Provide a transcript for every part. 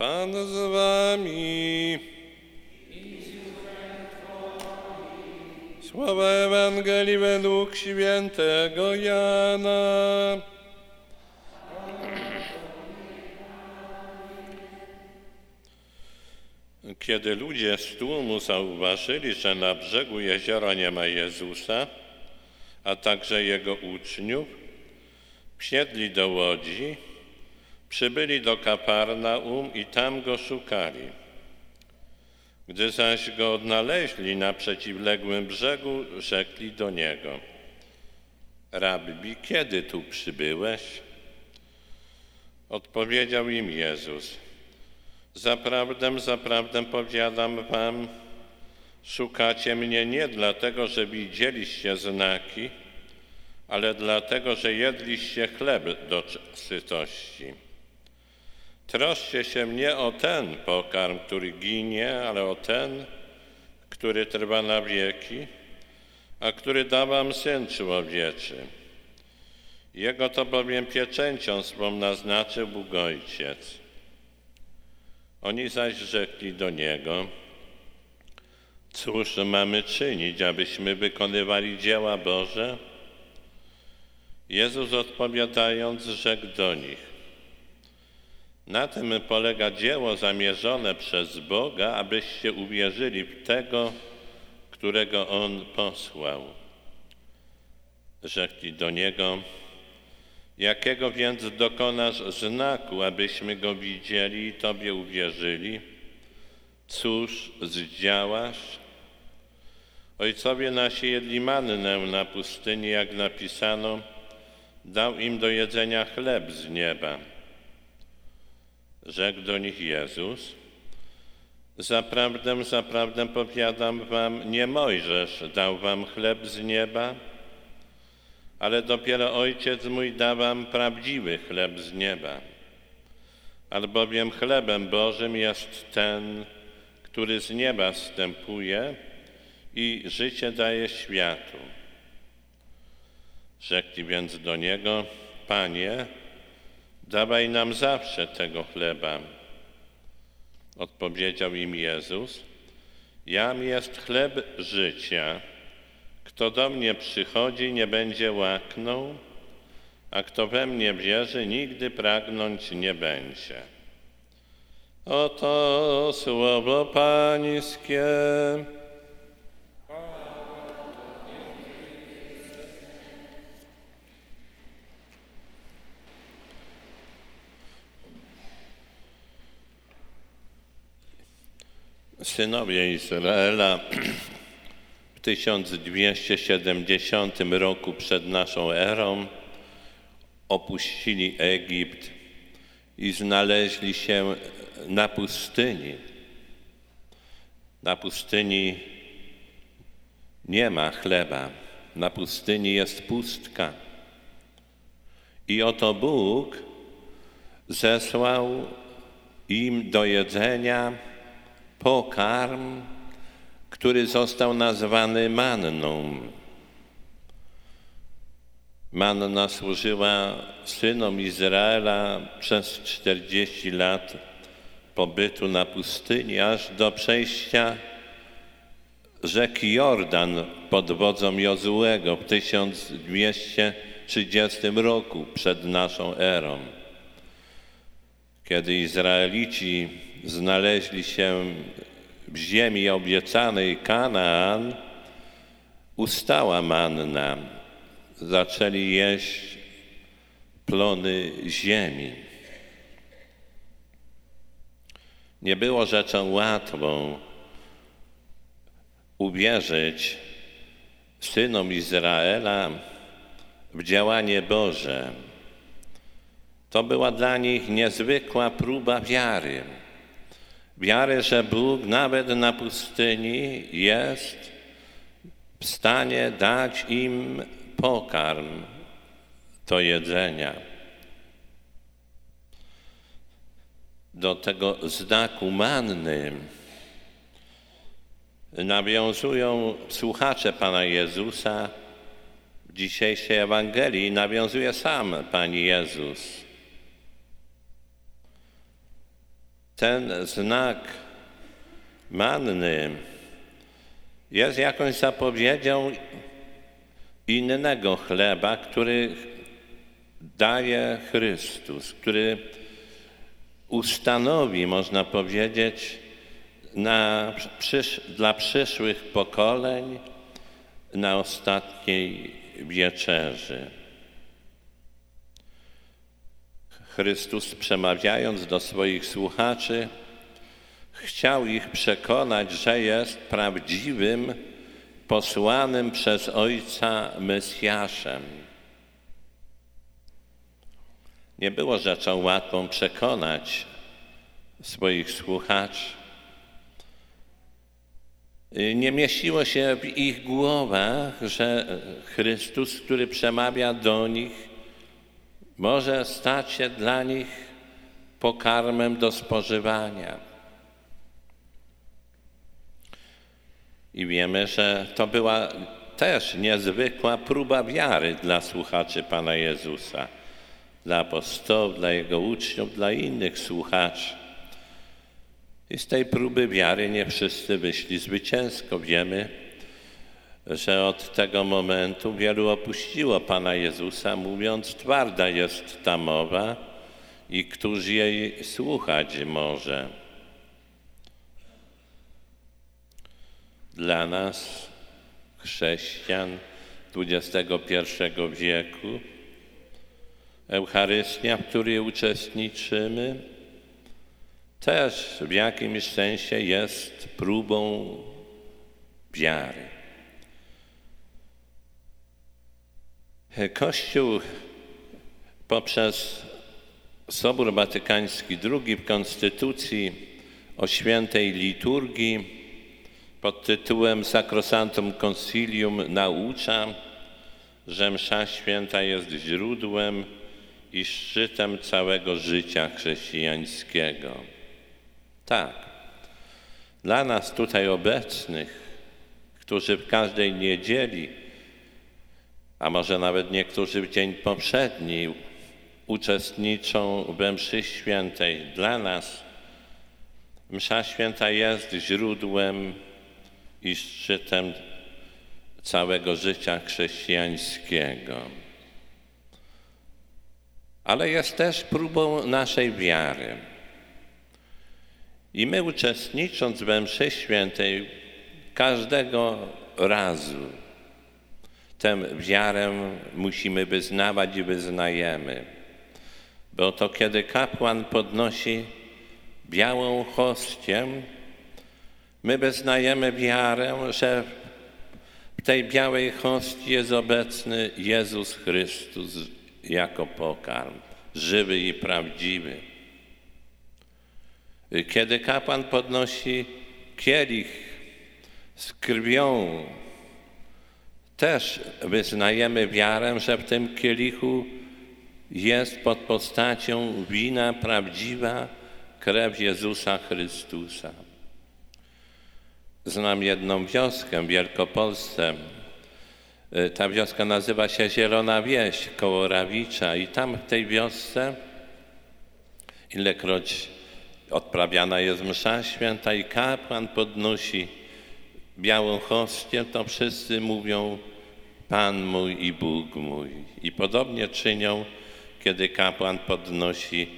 Pan z wami. Słowa Ewangelii według świętego Jana. Kiedy ludzie z tłumu zauważyli, że na brzegu jeziora nie ma Jezusa, a także Jego uczniów, wsiedli do łodzi, przybyli do Kaparnaum i tam Go szukali. Gdy zaś Go odnaleźli na przeciwległym brzegu, rzekli do Niego, Rabbi, kiedy tu przybyłeś? Odpowiedział im Jezus, Zaprawdę, zaprawdę powiadam wam, szukacie mnie nie dlatego, że widzieliście znaki, ale dlatego, że jedliście chleb do sytości. Troszcie się nie o ten pokarm, który ginie, ale o ten, który trwa na wieki, a który da wam Syn Człowieczy. Jego to bowiem pieczęcią swą naznaczył Bóg Ojciec. Oni zaś rzekli do Niego, cóż mamy czynić, abyśmy wykonywali dzieła Boże? Jezus odpowiadając rzekł do nich, na tym polega dzieło zamierzone przez Boga, abyście uwierzyli w tego, którego On posłał. Rzekli do Niego, Jakiego więc dokonasz znaku, abyśmy go widzieli i Tobie uwierzyli? Cóż zdziałasz? Ojcowie nasi jedli mannę na pustyni, jak napisano, dał im do jedzenia chleb z nieba. Rzekł do nich Jezus, Zaprawdę, zaprawdę powiadam wam, nie Mojżesz dał wam chleb z nieba, ale dopiero Ojciec mój da wam prawdziwy chleb z nieba. Albowiem chlebem Bożym jest ten, który z nieba wstępuje i życie daje światu. Rzekli więc do Niego, Panie, dawaj nam zawsze tego chleba. Odpowiedział im Jezus, Jam jest chleb życia. Kto do mnie przychodzi, nie będzie łaknął, a kto we mnie wierzy, nigdy pragnąć nie będzie. Oto słowo Pańskie. Synowie Izraela w 1270 roku przed naszą erą opuścili Egipt i znaleźli się na pustyni. Na pustyni nie ma chleba, na pustyni jest pustka. I oto Bóg zesłał im do jedzenia pokarm, który został nazwany manną. Manna służyła synom Izraela przez 40 lat pobytu na pustyni, aż do przejścia rzeki Jordan pod wodzą Jozułego w 1230 roku przed naszą erą. Kiedy Izraelici znaleźli się w ziemi obiecanej Kanaan, ustała manna. Zaczęli jeść plony ziemi. Nie było rzeczą łatwą uwierzyć synom Izraela w działanie Boże. To była dla nich niezwykła próba wiary. Wiary, że Bóg nawet na pustyni jest w stanie dać im pokarm do jedzenia. Do tego znaku manny nawiązują słuchacze Pana Jezusa w dzisiejszej Ewangelii, nawiązuje sam Pan Jezus. Ten znak manny jest jakąś zapowiedzią innego chleba, który daje Chrystus, który ustanowi, można powiedzieć, na, przysz, dla przyszłych pokoleń na ostatniej wieczerzy. Chrystus przemawiając do swoich słuchaczy, chciał ich przekonać, że jest prawdziwym, posłanym przez Ojca Mesjaszem. Nie było rzeczą łatwą przekonać swoich słuchaczy. Nie mieściło się w ich głowach, że Chrystus, który przemawia do nich, może stać się dla nich pokarmem do spożywania. I wiemy, że to była też niezwykła próba wiary dla słuchaczy Pana Jezusa, dla apostołów, dla Jego uczniów, dla innych słuchaczy. I z tej próby wiary nie wszyscy wyszli zwycięsko. Wiemy, że od tego momentu wielu opuściło Pana Jezusa, mówiąc, twarda jest ta mowa i któż jej słuchać może. Dla nas, chrześcijan XXI wieku, Eucharystia, w której uczestniczymy, też w jakimś sensie jest próbą wiary. Kościół poprzez Sobór Watykański II w Konstytucji o świętej liturgii pod tytułem Sacrosanctum Concilium naucza, że msza święta jest źródłem i szczytem całego życia chrześcijańskiego. Tak, dla nas tutaj obecnych, którzy w każdej niedzieli a może nawet niektórzy w dzień poprzedni uczestniczą we mszy świętej. Dla nas msza święta jest źródłem i szczytem całego życia chrześcijańskiego. Ale jest też próbą naszej wiary. I my uczestnicząc we mszy świętej każdego razu tę wiarę musimy wyznawać i wyznajemy. Bo to kiedy kapłan podnosi białą hostię, my wyznajemy wiarę, że w tej białej hostii jest obecny Jezus Chrystus jako pokarm, żywy i prawdziwy. Kiedy kapłan podnosi kielich z krwią też wyznajemy wiarę, że w tym kielichu jest pod postacią wina prawdziwa krew Jezusa Chrystusa. Znam jedną wioskę w Wielkopolsce. Y, ta wioska nazywa się Zielona Wieś koło Rawicza i tam w tej wiosce ilekroć odprawiana jest msza święta i kapłan podnosi białą hostię, to wszyscy mówią Pan mój i Bóg mój. I podobnie czynią, kiedy kapłan podnosi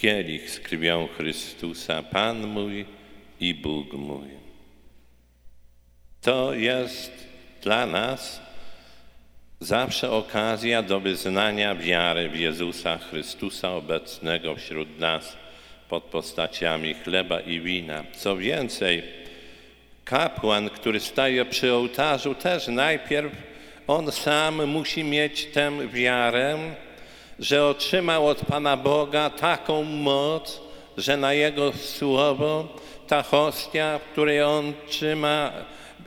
kielich z krwią Chrystusa, Pan mój i Bóg mój. To jest dla nas zawsze okazja do wyznania wiary w Jezusa Chrystusa obecnego wśród nas pod postaciami chleba i wina. Co więcej, kapłan, który staje przy ołtarzu, też najpierw on sam musi mieć tę wiarę, że otrzymał od Pana Boga taką moc, że na Jego słowo ta hostia, w której on trzyma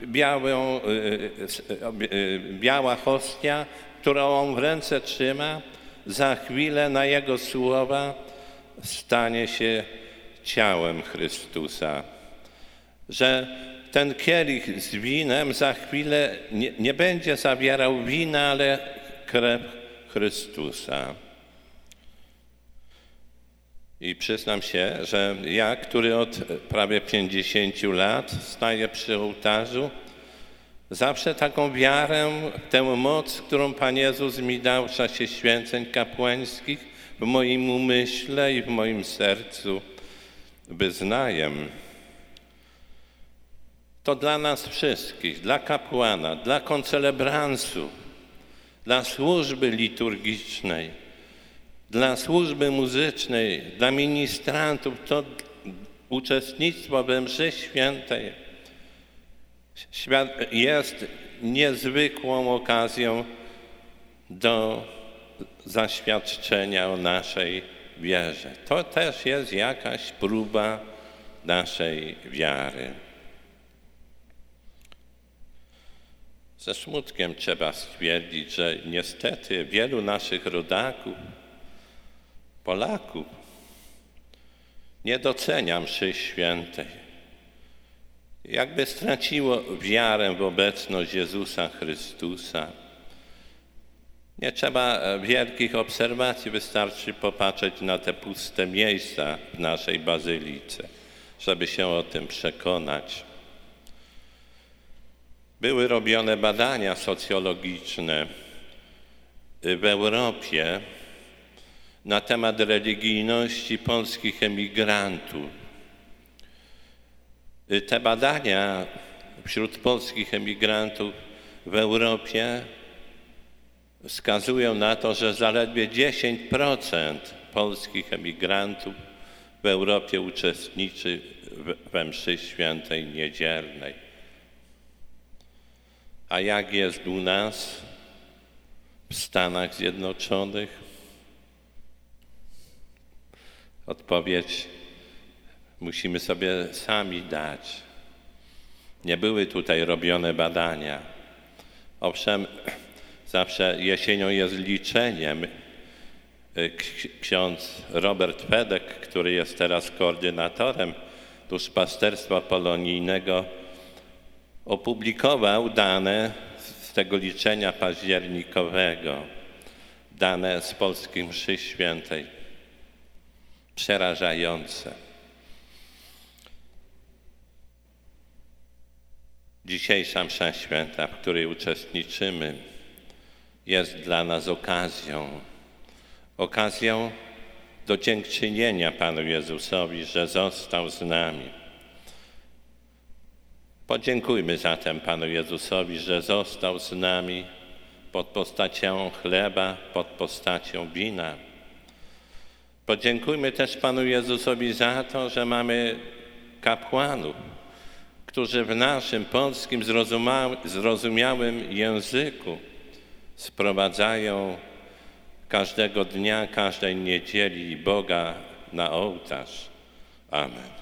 białą, y, y, y, biała hostia, którą on w ręce trzyma, za chwilę na Jego słowa stanie się ciałem Chrystusa. Że ten kielich z winem za chwilę nie, nie będzie zawierał wina, ale krew Chrystusa. I przyznam się, że ja, który od prawie 50 lat staję przy ołtarzu, zawsze taką wiarę, tę moc, którą Pan Jezus mi dał w czasie święceń kapłańskich, w moim umyśle i w moim sercu wyznaję. To dla nas wszystkich, dla kapłana, dla koncelebransu, dla służby liturgicznej, dla służby muzycznej, dla ministrantów, to uczestnictwo we mszy świętej jest niezwykłą okazją do zaświadczenia o naszej wierze. To też jest jakaś próba naszej wiary. Ze smutkiem trzeba stwierdzić, że niestety wielu naszych rodaków, Polaków, nie docenia mszy świętej. Jakby straciło wiarę w obecność Jezusa Chrystusa. Nie trzeba wielkich obserwacji, wystarczy popatrzeć na te puste miejsca w naszej bazylice, żeby się o tym przekonać. Były robione badania socjologiczne w Europie na temat religijności polskich emigrantów. Te badania wśród polskich emigrantów w Europie wskazują na to, że zaledwie 10% polskich emigrantów w Europie uczestniczy we mszy świętej niedzielnej. A jak jest u nas w Stanach Zjednoczonych? Odpowiedź musimy sobie sami dać. Nie były tutaj robione badania. Owszem, zawsze jesienią jest liczeniem. Ksiądz Robert Fedek, który jest teraz koordynatorem duszpasterstwa polonijnego, opublikował dane z tego liczenia październikowego, dane z Polskiej Mszy Świętej. Przerażające. Dzisiejsza msza święta, w której uczestniczymy, jest dla nas okazją, okazją do dziękczynienia Panu Jezusowi, że został z nami. Podziękujmy zatem Panu Jezusowi, że został z nami pod postacią chleba, pod postacią wina. Podziękujmy też Panu Jezusowi za to, że mamy kapłanów, którzy w naszym polskim zrozumiałym języku sprowadzają każdego dnia, każdej niedzieli Boga na ołtarz. Amen.